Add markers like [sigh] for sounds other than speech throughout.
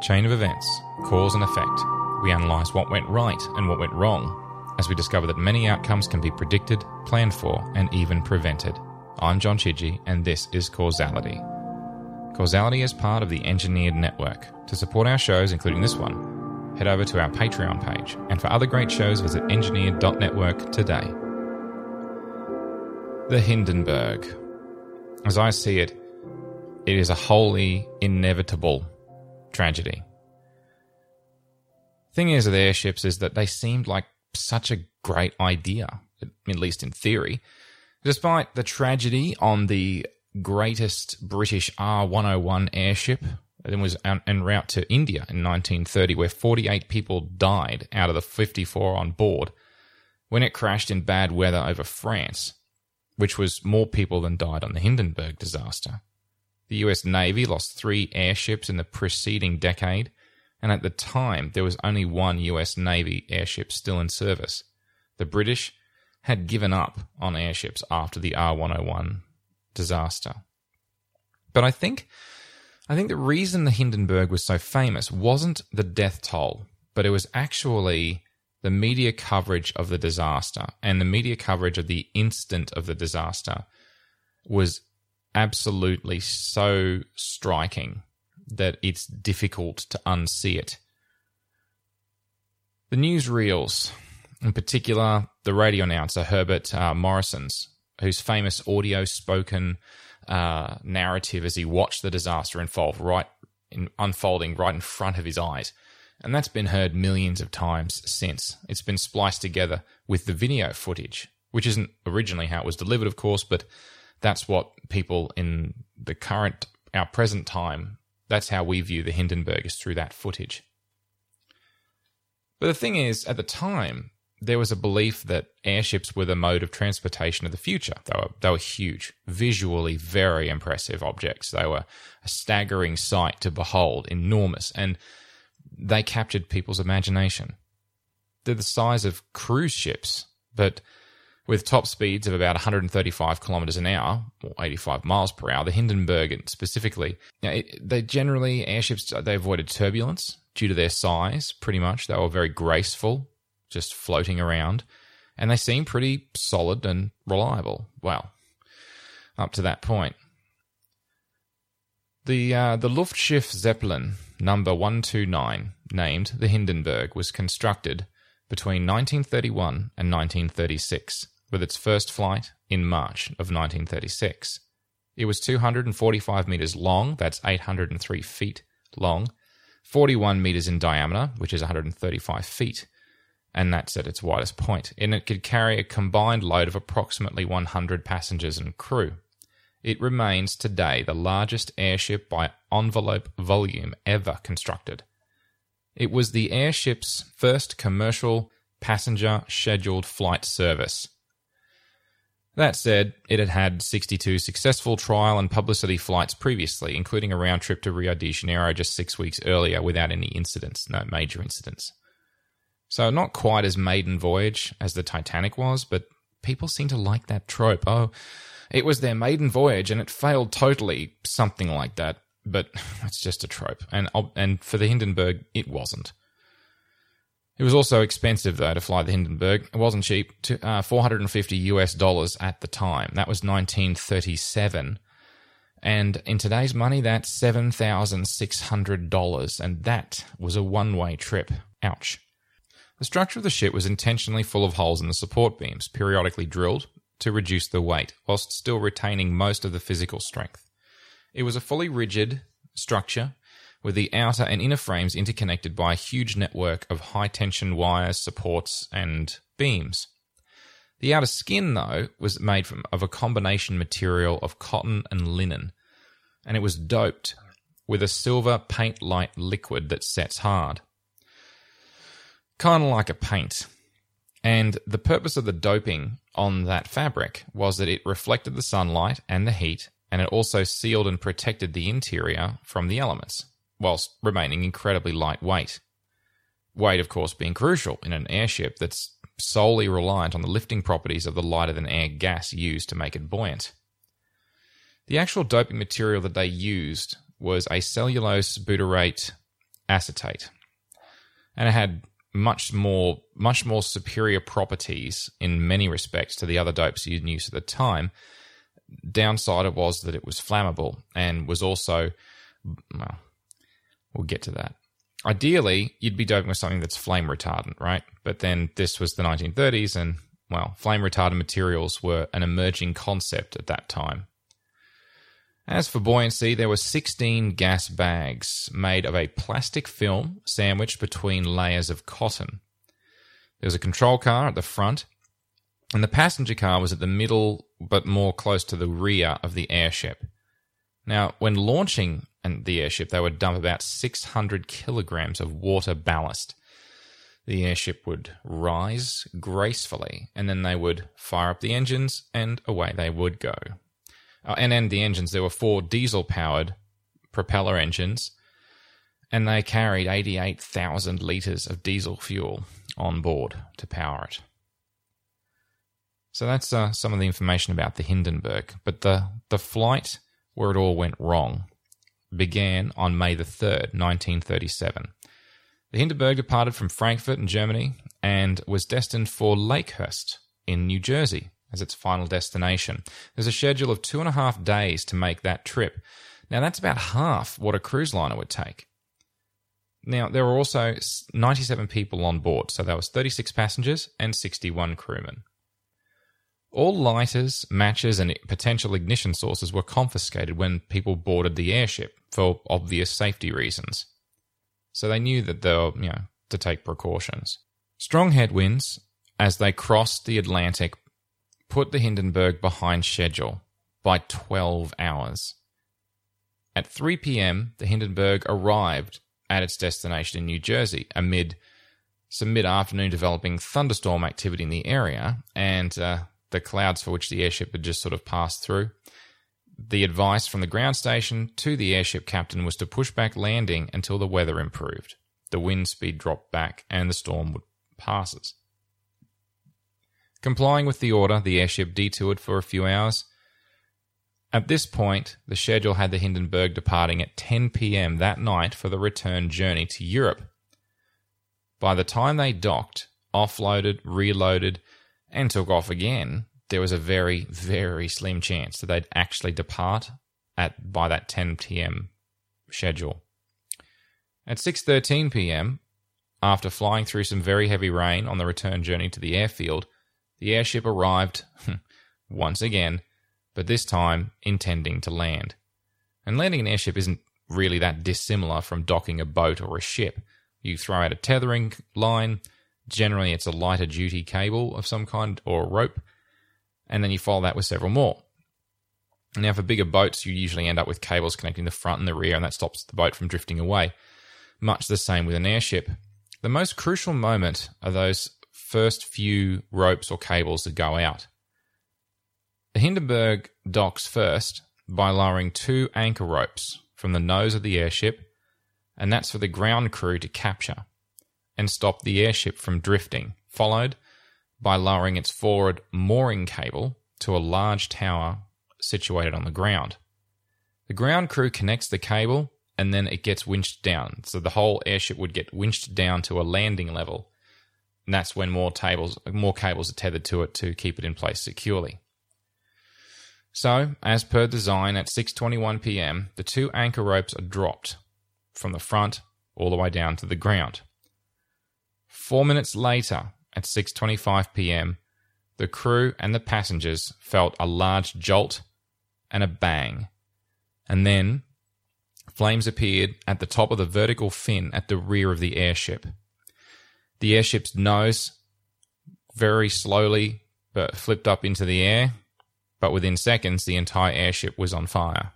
Chain of events, cause and effect. We analyse what went right and what went wrong, as we discover that many outcomes can be predicted, planned for, and even prevented. I'm John Chidgey, and this is Causality. Causality is part of the Engineered Network. To support our shows, including this one, head over to our Patreon page, and for other great shows, visit engineered.network today. The Hindenburg. As I see it, it is a wholly inevitable tragedy. Thing is with airships is that they seemed like such a great idea, at least in theory. Despite the tragedy on the greatest British R 101 airship, it was en route to India in 1930, where 48 people died out of the 54 on board when it crashed in bad weather over France, which was more people than died on the Hindenburg disaster. The US Navy lost three airships in the preceding decade, and at the time there was only one US Navy airship still in service. The British had given up on airships after the R 101 disaster. But I think I think the reason the Hindenburg was so famous wasn't the death toll, but it was actually the media coverage of the disaster and the media coverage of the instant of the disaster was absolutely so striking that it's difficult to unsee it. The newsreels, in particular, the radio announcer Herbert uh, Morrison's, whose famous audio spoken uh, narrative as he watched the disaster unfold right in, unfolding right in front of his eyes. And that's been heard millions of times since. It's been spliced together with the video footage, which isn't originally how it was delivered, of course, but that's what people in the current, our present time, that's how we view the Hindenburg is through that footage. But the thing is, at the time, there was a belief that airships were the mode of transportation of the future. They were, they were huge, visually very impressive objects. They were a staggering sight to behold, enormous, and they captured people's imagination. They're the size of cruise ships, but with top speeds of about 135 kilometers an hour or 85 miles per hour, the Hindenburg specifically, know, it, they generally airships they avoided turbulence due to their size. Pretty much, they were very graceful, just floating around, and they seemed pretty solid and reliable. Well, up to that point. The uh, the Luftschiff Zeppelin number 129, named the Hindenburg, was constructed between 1931 and 1936 with its first flight in March of 1936. It was 245 meters long, that's 803 feet long, 41 meters in diameter, which is 135 feet, and that's at its widest point. And it could carry a combined load of approximately 100 passengers and crew. It remains today the largest airship by envelope volume ever constructed. It was the airship's first commercial passenger scheduled flight service that said, it had had 62 successful trial and publicity flights previously, including a round trip to Rio de Janeiro just six weeks earlier without any incidents, no major incidents. So, not quite as maiden voyage as the Titanic was, but people seem to like that trope. Oh, it was their maiden voyage and it failed totally, something like that. But [laughs] it's just a trope. And, and for the Hindenburg, it wasn't. It was also expensive though to fly the Hindenburg. It wasn't cheap. Uh, 450 US dollars at the time. That was 1937. And in today's money, that's $7,600. And that was a one way trip. Ouch. The structure of the ship was intentionally full of holes in the support beams, periodically drilled to reduce the weight, whilst still retaining most of the physical strength. It was a fully rigid structure with the outer and inner frames interconnected by a huge network of high tension wires, supports, and beams. The outer skin, though, was made from, of a combination material of cotton and linen, and it was doped with a silver paint light liquid that sets hard. Kind of like a paint. And the purpose of the doping on that fabric was that it reflected the sunlight and the heat, and it also sealed and protected the interior from the elements whilst remaining incredibly lightweight. Weight, of course, being crucial in an airship that's solely reliant on the lifting properties of the lighter than air gas used to make it buoyant. The actual doping material that they used was a cellulose butyrate acetate. And it had much more much more superior properties in many respects to the other dopes in use at the time. Downside it was that it was flammable and was also well, we'll get to that. Ideally, you'd be doping with something that's flame retardant, right? But then this was the 1930s, and well, flame retardant materials were an emerging concept at that time. As for buoyancy, there were 16 gas bags made of a plastic film sandwiched between layers of cotton. There was a control car at the front, and the passenger car was at the middle but more close to the rear of the airship. Now, when launching the airship, they would dump about 600 kilograms of water ballast. The airship would rise gracefully, and then they would fire up the engines, and away they would go uh, and the engines. There were four diesel powered propeller engines, and they carried 88,000 litres of diesel fuel on board to power it. So that's uh, some of the information about the Hindenburg. But the, the flight where it all went wrong began on May the 3rd, 1937. The Hindenburg departed from Frankfurt in Germany and was destined for Lakehurst in New Jersey as its final destination. There's a schedule of two and a half days to make that trip. Now, that's about half what a cruise liner would take. Now, there were also 97 people on board, so there was 36 passengers and 61 crewmen. All lighters, matches, and potential ignition sources were confiscated when people boarded the airship for obvious safety reasons. So they knew that they were, you know, to take precautions. Strong headwinds as they crossed the Atlantic put the Hindenburg behind schedule by 12 hours. At 3 p.m., the Hindenburg arrived at its destination in New Jersey amid some mid afternoon developing thunderstorm activity in the area and uh, the clouds for which the airship had just sort of passed through. The advice from the ground station to the airship captain was to push back landing until the weather improved. The wind speed dropped back and the storm would passes. Complying with the order, the airship detoured for a few hours. At this point, the schedule had the Hindenburg departing at 10 pm that night for the return journey to Europe. By the time they docked, offloaded, reloaded, and took off again, there was a very, very slim chance that they'd actually depart at by that 10 pm schedule. At 6:13 p.m., after flying through some very heavy rain on the return journey to the airfield, the airship arrived [laughs] once again, but this time intending to land. And landing an airship isn't really that dissimilar from docking a boat or a ship. You throw out a tethering line, generally it's a lighter duty cable of some kind or a rope, and then you follow that with several more. Now, for bigger boats, you usually end up with cables connecting the front and the rear, and that stops the boat from drifting away. Much the same with an airship. The most crucial moment are those first few ropes or cables that go out. The Hindenburg docks first by lowering two anchor ropes from the nose of the airship, and that's for the ground crew to capture and stop the airship from drifting, followed by lowering its forward mooring cable to a large tower situated on the ground. The ground crew connects the cable and then it gets winched down. So the whole airship would get winched down to a landing level and that's when more tables, more cables are tethered to it to keep it in place securely. So, as per design, at 6:21 p.m., the two anchor ropes are dropped from the front all the way down to the ground. 4 minutes later, at 6:25 p.m., the crew and the passengers felt a large jolt and a bang. And then flames appeared at the top of the vertical fin at the rear of the airship. The airship's nose very slowly but flipped up into the air, but within seconds, the entire airship was on fire.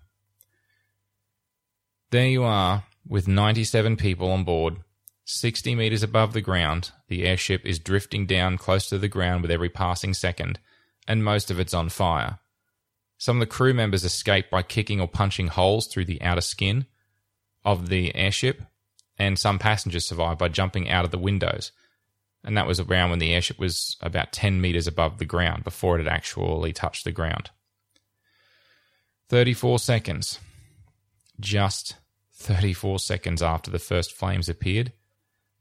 There you are, with 97 people on board, 60 meters above the ground. The airship is drifting down close to the ground with every passing second, and most of it's on fire. Some of the crew members escape by kicking or punching holes through the outer skin of the airship, and some passengers survived by jumping out of the windows. And that was around when the airship was about 10 meters above the ground before it had actually touched the ground. 34 seconds. Just 34 seconds after the first flames appeared,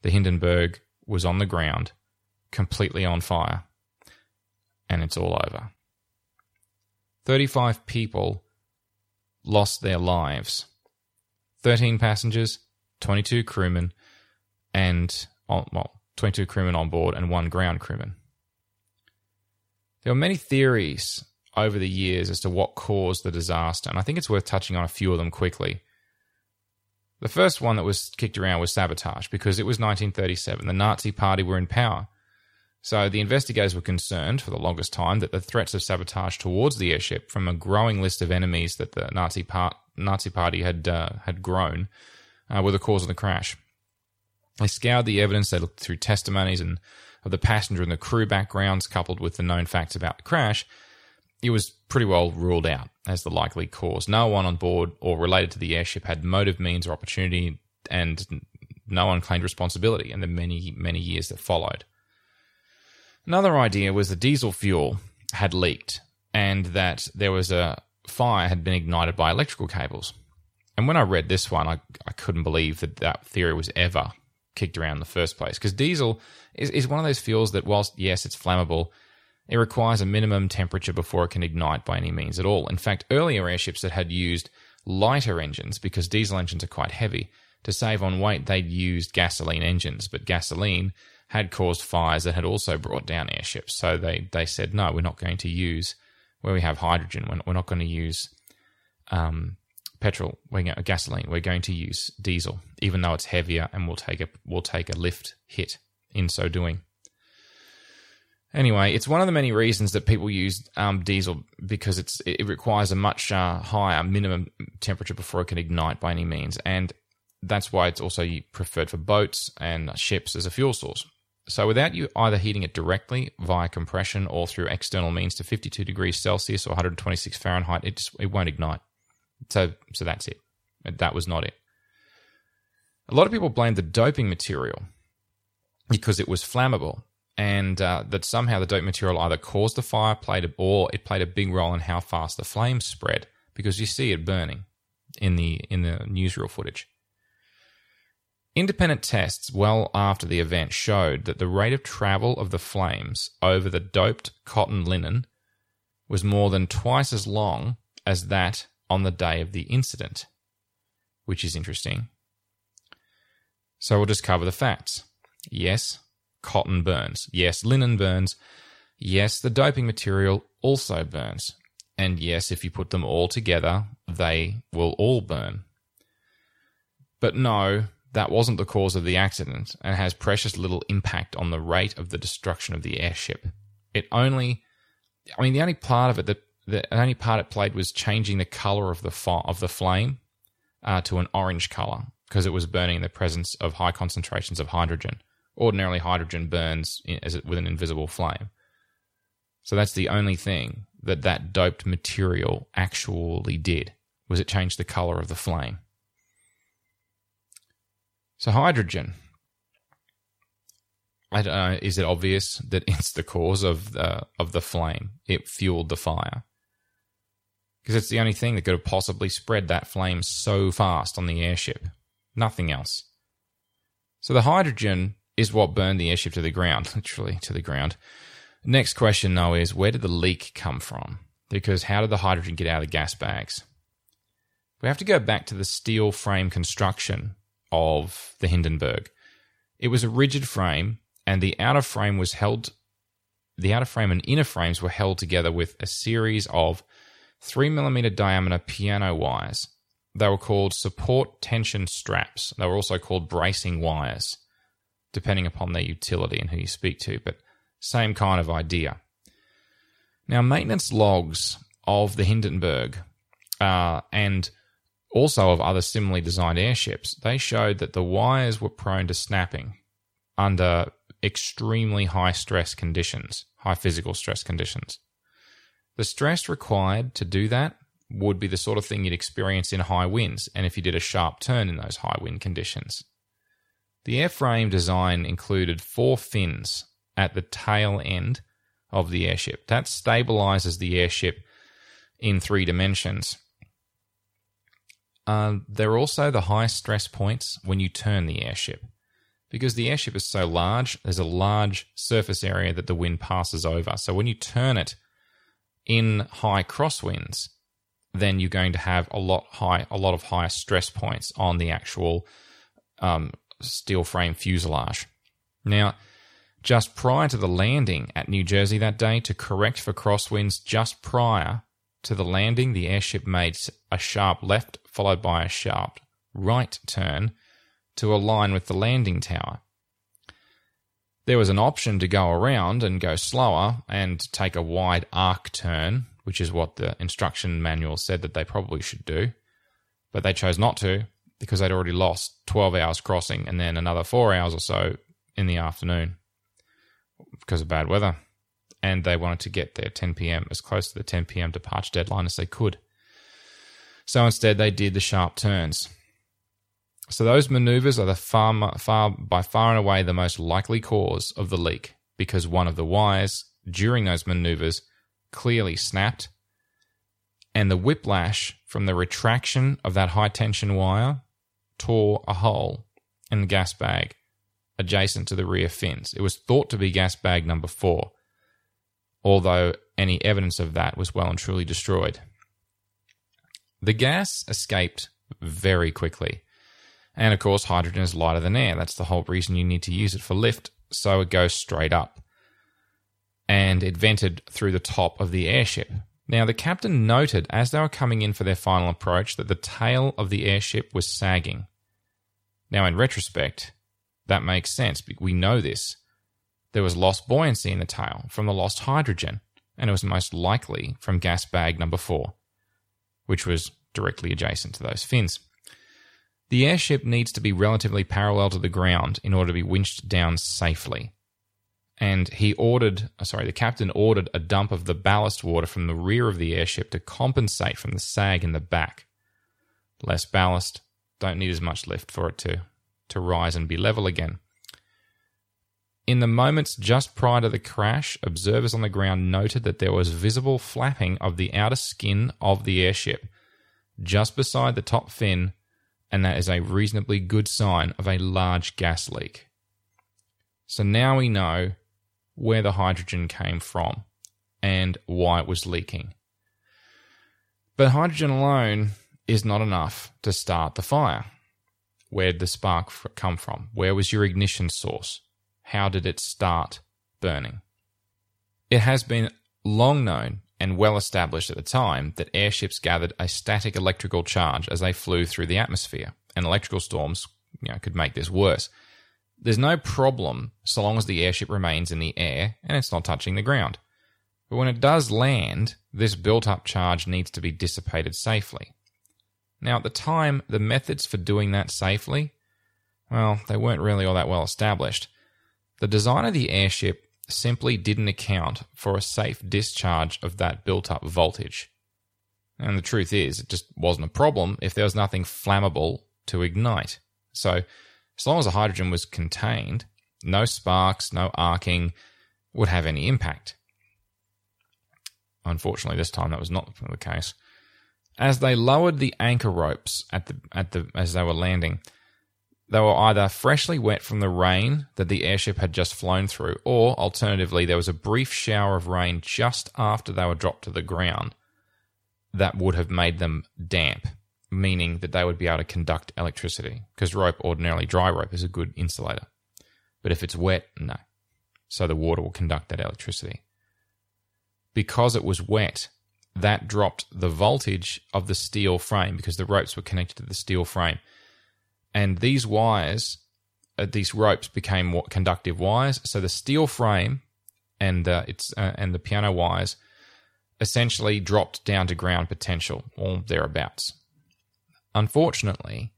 the Hindenburg was on the ground, completely on fire, and it's all over. 35 people lost their lives 13 passengers, 22 crewmen, and, oh, well, 22 crewmen on board and one ground crewman. There were many theories over the years as to what caused the disaster, and I think it's worth touching on a few of them quickly. The first one that was kicked around was sabotage because it was 1937. The Nazi Party were in power. So the investigators were concerned for the longest time that the threats of sabotage towards the airship from a growing list of enemies that the Nazi, Nazi Party had uh, had grown uh, were the cause of the crash. They scoured the evidence. They looked through testimonies and of the passenger and the crew backgrounds, coupled with the known facts about the crash. It was pretty well ruled out as the likely cause. No one on board or related to the airship had motive, means, or opportunity, and no one claimed responsibility in the many, many years that followed. Another idea was the diesel fuel had leaked and that there was a fire had been ignited by electrical cables. And when I read this one, I, I couldn't believe that that theory was ever kicked around in the first place. Because diesel is, is one of those fuels that, whilst, yes, it's flammable, it requires a minimum temperature before it can ignite by any means at all. In fact, earlier airships that had used lighter engines, because diesel engines are quite heavy, to save on weight, they'd used gasoline engines. But gasoline had caused fires that had also brought down airships. So they, they said, no, we're not going to use, where we have hydrogen, we're, we're not going to use um, petrol, we're going, gasoline, we're going to use diesel, even though it's heavier and we'll take a, we'll take a lift hit in so doing. Anyway, it's one of the many reasons that people use um, diesel because it's it requires a much uh, higher minimum temperature before it can ignite by any means, and that's why it's also preferred for boats and ships as a fuel source. So without you either heating it directly via compression or through external means to 52 degrees Celsius or 126 Fahrenheit, it just it won't ignite. So so that's it. That was not it. A lot of people blame the doping material because it was flammable and uh, that somehow the dope material either caused the fire, played a, or it played a big role in how fast the flames spread because you see it burning in the in the newsreel footage. Independent tests well after the event showed that the rate of travel of the flames over the doped cotton linen was more than twice as long as that on the day of the incident, which is interesting. So we'll just cover the facts. Yes, cotton burns. Yes, linen burns. Yes, the doping material also burns. And yes, if you put them all together, they will all burn. But no, that wasn't the cause of the accident and has precious little impact on the rate of the destruction of the airship. It only, I mean, the only part of it that the only part it played was changing the color of the of the flame uh, to an orange color because it was burning in the presence of high concentrations of hydrogen. Ordinarily, hydrogen burns in, as it, with an invisible flame. So that's the only thing that that doped material actually did was it changed the color of the flame. So hydrogen. I don't know. Is it obvious that it's the cause of the of the flame? It fueled the fire because it's the only thing that could have possibly spread that flame so fast on the airship. Nothing else. So the hydrogen is what burned the airship to the ground, [laughs] literally to the ground. Next question, though, is where did the leak come from? Because how did the hydrogen get out of the gas bags? We have to go back to the steel frame construction of the Hindenburg. It was a rigid frame, and the outer frame was held. The outer frame and inner frames were held together with a series of three millimeter diameter piano wires. They were called support tension straps. They were also called bracing wires, depending upon their utility and who you speak to, but same kind of idea. Now, maintenance logs of the Hindenburg uh, and also of other similarly designed airships, they showed that the wires were prone to snapping under extremely high stress conditions, high physical stress conditions. The stress required to do that would be the sort of thing you'd experience in high winds and if you did a sharp turn in those high wind conditions. The airframe design included four fins at the tail end of the airship. That stabilizes the airship in three dimensions uh, they're also the high stress points when you turn the airship. Because the airship is so large, there's a large surface area that the wind passes over. So when you turn it in high crosswinds, then you're going to have a lot high, a lot of higher stress points on the actual um, steel frame fuselage. Now, just prior to the landing at New Jersey that day, to correct for crosswinds, just prior to the landing, the airship made a sharp left followed by a sharp right turn to align with the landing tower. There was an option to go around and go slower and take a wide arc turn, which is what the instruction manual said that they probably should do. But they chose not to because they'd already lost 12 hours crossing and then another four hours or so in the afternoon because of bad weather. And they wanted to get there 10 p.m., as close to the 10 p.m. departure deadline as they could. So instead, they did the sharp turns. So those maneuvers are the far, far, by far and away the most likely cause of the leak because one of the wires during those maneuvers clearly snapped, and the whiplash from the retraction of that high tension wire tore a hole in the gas bag adjacent to the rear fins. It was thought to be gas bag number four, although any evidence of that was well and truly destroyed. The gas escaped very quickly. And of course, hydrogen is lighter than air. That's the whole reason you need to use it for lift, so it goes straight up. And it vented through the top of the airship. Now, the captain noted as they were coming in for their final approach that the tail of the airship was sagging. Now, in retrospect, that makes sense. We know this. There was lost buoyancy in the tail from the lost hydrogen, and it was most likely from gas bag number four, which was directly adjacent to those fins. The airship needs to be relatively parallel to the ground in order to be winched down safely. And he ordered, uh, sorry, the captain ordered a dump of the ballast water from the rear of the airship to compensate from the sag in the back. Less ballast, don't need as much lift for it to to rise and be level again. In the moments just prior to the crash, observers on the ground noted that there was visible flapping of the outer skin of the airship just beside the top fin, and that is a reasonably good sign of a large gas leak. So now we know where the hydrogen came from and why it was leaking. But hydrogen alone is not enough to start the fire. Where did the spark come from? Where was your ignition source? How did it start burning? It has been long known and well established at the time that airships gathered a static electrical charge as they flew through the atmosphere, and electrical storms you know, could make this worse. There's no problem so long as the airship remains in the air and it's not touching the ground. But when it does land, this built up charge needs to be dissipated safely. Now, at the time, the methods for doing that safely, well, they weren't really all that well established. The design of the airship simply didn't account for a safe discharge of that built up voltage. And the truth is, it just wasn't a problem if there was nothing flammable to ignite. So, as long as the hydrogen was contained, no sparks, no arcing would have any impact. Unfortunately, this time that was not the case. As they lowered the anchor ropes at the at the as they were landing, they were either freshly wet from the rain that the airship had just flown through, or alternatively, there was a brief shower of rain just after they were dropped to the ground that would have made them damp, meaning that they would be able to conduct electricity. Because rope, ordinarily dry rope, is a good insulator. But if it's wet, no. So the water will conduct that electricity. Because it was wet, that dropped the voltage of the steel frame because the ropes were connected to the steel frame. And these wires, uh, these ropes became conductive wires. So the steel frame and its uh, and the piano wires essentially dropped down to ground potential or thereabouts. Unfortunately,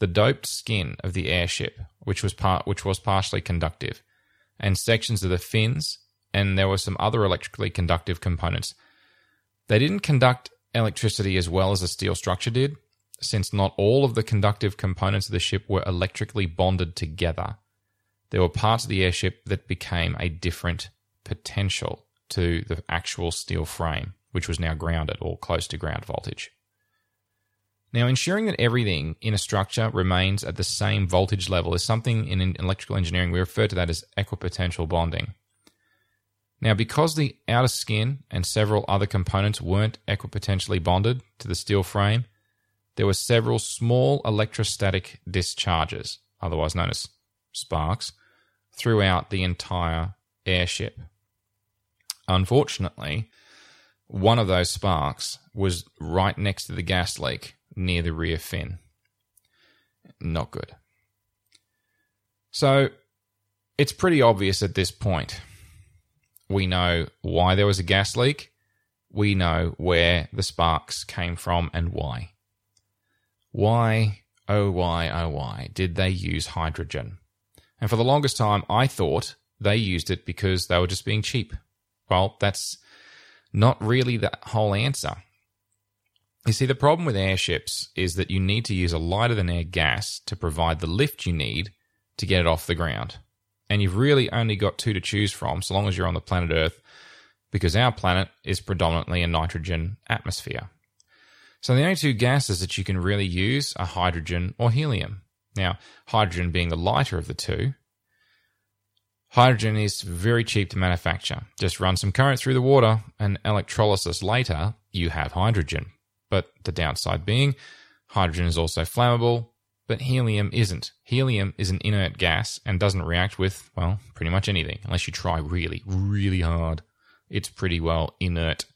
the doped skin of the airship, which was part which was partially conductive, and sections of the fins, and there were some other electrically conductive components they didn't conduct electricity as well as a steel structure did, since not all of the conductive components of the ship were electrically bonded together. There were parts of the airship that became a different potential to the actual steel frame, which was now grounded or close to ground voltage. Now, ensuring that everything in a structure remains at the same voltage level is something in electrical engineering we refer to that as equipotential bonding. Now, because the outer skin and several other components weren't equipotentially bonded to the steel frame, there were several small electrostatic discharges, otherwise known as sparks, throughout the entire airship. Unfortunately, one of those sparks was right next to the gas leak near the rear fin. Not good. So it's pretty obvious at this point. We know why there was a gas leak. We know where the sparks came from and why. Why, oh, why, oh, why did they use hydrogen? And for the longest time, I thought they used it because they were just being cheap. Well, that's not really the whole answer. You see, the problem with airships is that you need to use a lighter than air gas to provide the lift you need to get it off the ground. And you've really only got two to choose from so long as you're on the planet Earth, because our planet is predominantly a nitrogen atmosphere. So the only two gases that you can really use are hydrogen or helium. Now, hydrogen being the lighter of the two, hydrogen is very cheap to manufacture. Just run some current through the water and electrolysis later, you have hydrogen but the downside being hydrogen is also flammable, but helium isn't. Helium is an inert gas and doesn't react with, well, pretty much anything, unless you try really, really hard. It's pretty well inert.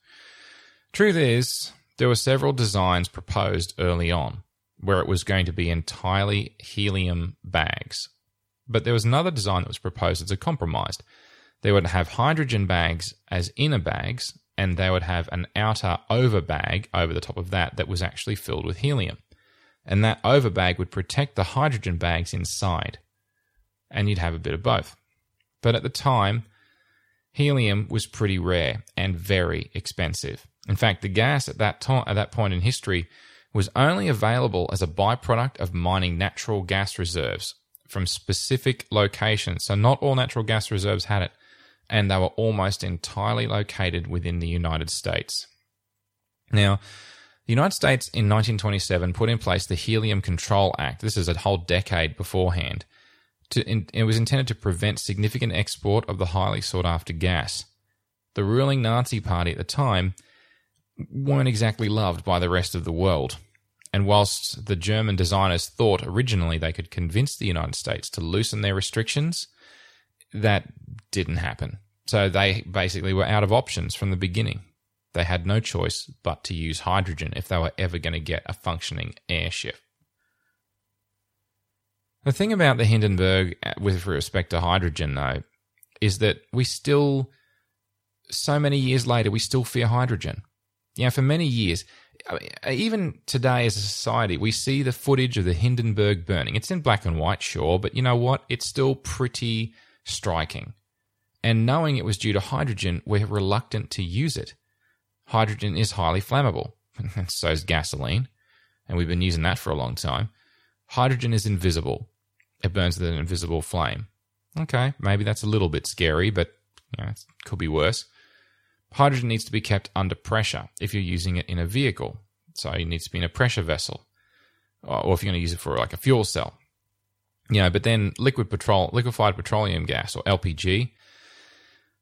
Truth is, there were several designs proposed early on where it was going to be entirely helium bags. But there was another design that was proposed as a compromise. They would have hydrogen bags as inner bags and they would have an outer over bag over the top of that that was actually filled with helium. And that overbag would protect the hydrogen bags inside. And you'd have a bit of both. But at the time, helium was pretty rare and very expensive. In fact, the gas at that time at that point in history was only available as a byproduct of mining natural gas reserves from specific locations. So not all natural gas reserves had it and they were almost entirely located within the United States. Now, the United States in 1927 put in place the Helium Control Act. This is a whole decade beforehand. To, in, it was intended to prevent significant export of the highly sought after gas. The ruling Nazi Party at the time weren't exactly loved by the rest of the world. And whilst the German designers thought originally they could convince the United States to loosen their restrictions, that didn't happen. So they basically were out of options from the beginning. They had no choice but to use hydrogen if they were ever going to get a functioning airship. The thing about the Hindenburg uh, with respect to hydrogen, though, is that we still, so many years later, we still fear hydrogen. You know, for many years, even today as a society, we see the footage of the Hindenburg burning. It's in black and white, sure, but you know what? It's still pretty striking. And knowing it was due to hydrogen, we're reluctant to use it. Hydrogen is highly flammable, [laughs] so is gasoline, and we've been using that for a long time. Hydrogen is invisible. It burns with an invisible flame. Okay, maybe that's a little bit scary, but you know, it could be worse. Hydrogen needs to be kept under pressure if you're using it in a vehicle. So it needs to be in a pressure vessel. Or if you're going to use it for like a fuel cell. You know, but then liquid petrol, liquefied petroleum gas or LPG.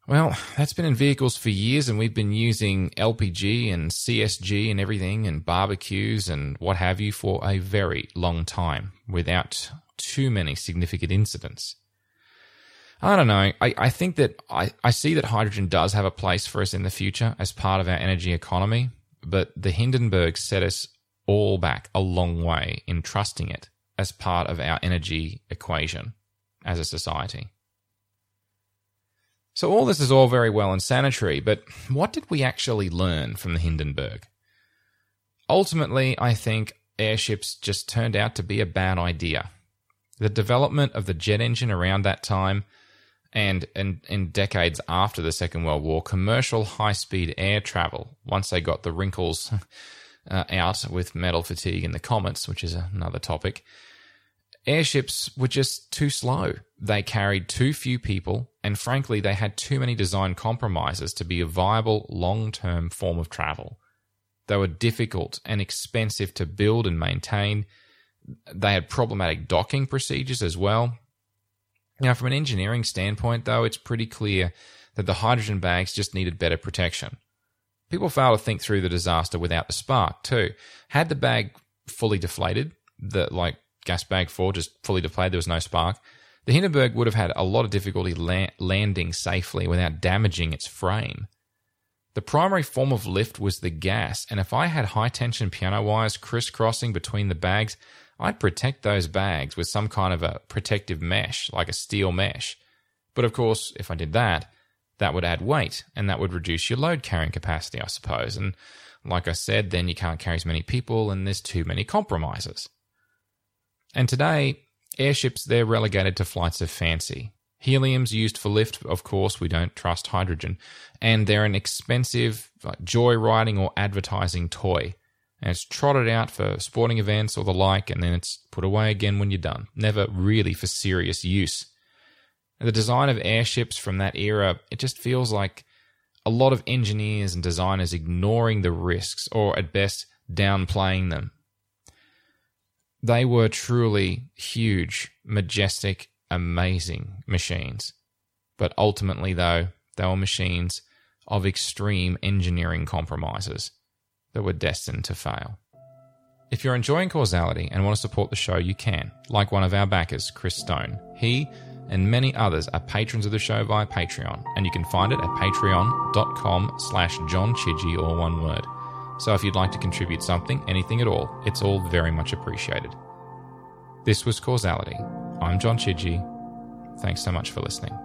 Well, that's been in vehicles for years, and we've been using LPG and CSG and everything, and barbecues and what have you for a very long time without too many significant incidents. I don't know. I, I think that I, I see that hydrogen does have a place for us in the future as part of our energy economy, but the Hindenburg set us all back a long way in trusting it as part of our energy equation as a society. So, all this is all very well and sanitary, but what did we actually learn from the Hindenburg? Ultimately, I think airships just turned out to be a bad idea. The development of the jet engine around that time and in, decades after the Second World War, commercial high speed air travel, once they got the wrinkles [laughs] uh, out with metal fatigue in the comets, which is another topic, airships were just too slow. They carried too few people, and frankly, they had too many design compromises to be a viable long term form of travel. They were difficult and expensive to build and maintain. They had problematic docking procedures as well. Now, from an engineering standpoint, though, it's pretty clear that the hydrogen bags just needed better protection. People fail to think through the disaster without the spark, too. Had the bag fully deflated, the like gas bag four just fully deflated, there was no spark, the Hindenburg would have had a lot of difficulty la- landing safely without damaging its frame. The primary form of lift was the gas, and if I had high tension piano wires crisscrossing between the bags, I'd protect those bags with some kind of a protective mesh, like a steel mesh. But of course, if I did that, that would add weight, and that would reduce your load carrying capacity, I suppose. And like I said, then you can't carry as many people, and there's too many compromises. And today, airships, they're relegated to flights of fancy. Helium's used for lift, of course, we don't trust hydrogen. And they're an expensive like, joyriding or advertising toy. And it's trotted out for sporting events or the like, and then it's put away again when you're done. Never really for serious use. The design of airships from that era, it just feels like a lot of engineers and designers ignoring the risks, or at best, downplaying them. They were truly huge, majestic, amazing machines. But ultimately, though, they were machines of extreme engineering compromises that were destined to fail. If you're enjoying Causality and want to support the show, you can, like one of our backers, Chris Stone. He and many others are patrons of the show via Patreon, and you can find it at patreon.com slash John Chidgey, all one word. So if you'd like to contribute something, anything at all, it's all very much appreciated. This was Causality. I'm John Chidgey. Thanks so much for listening.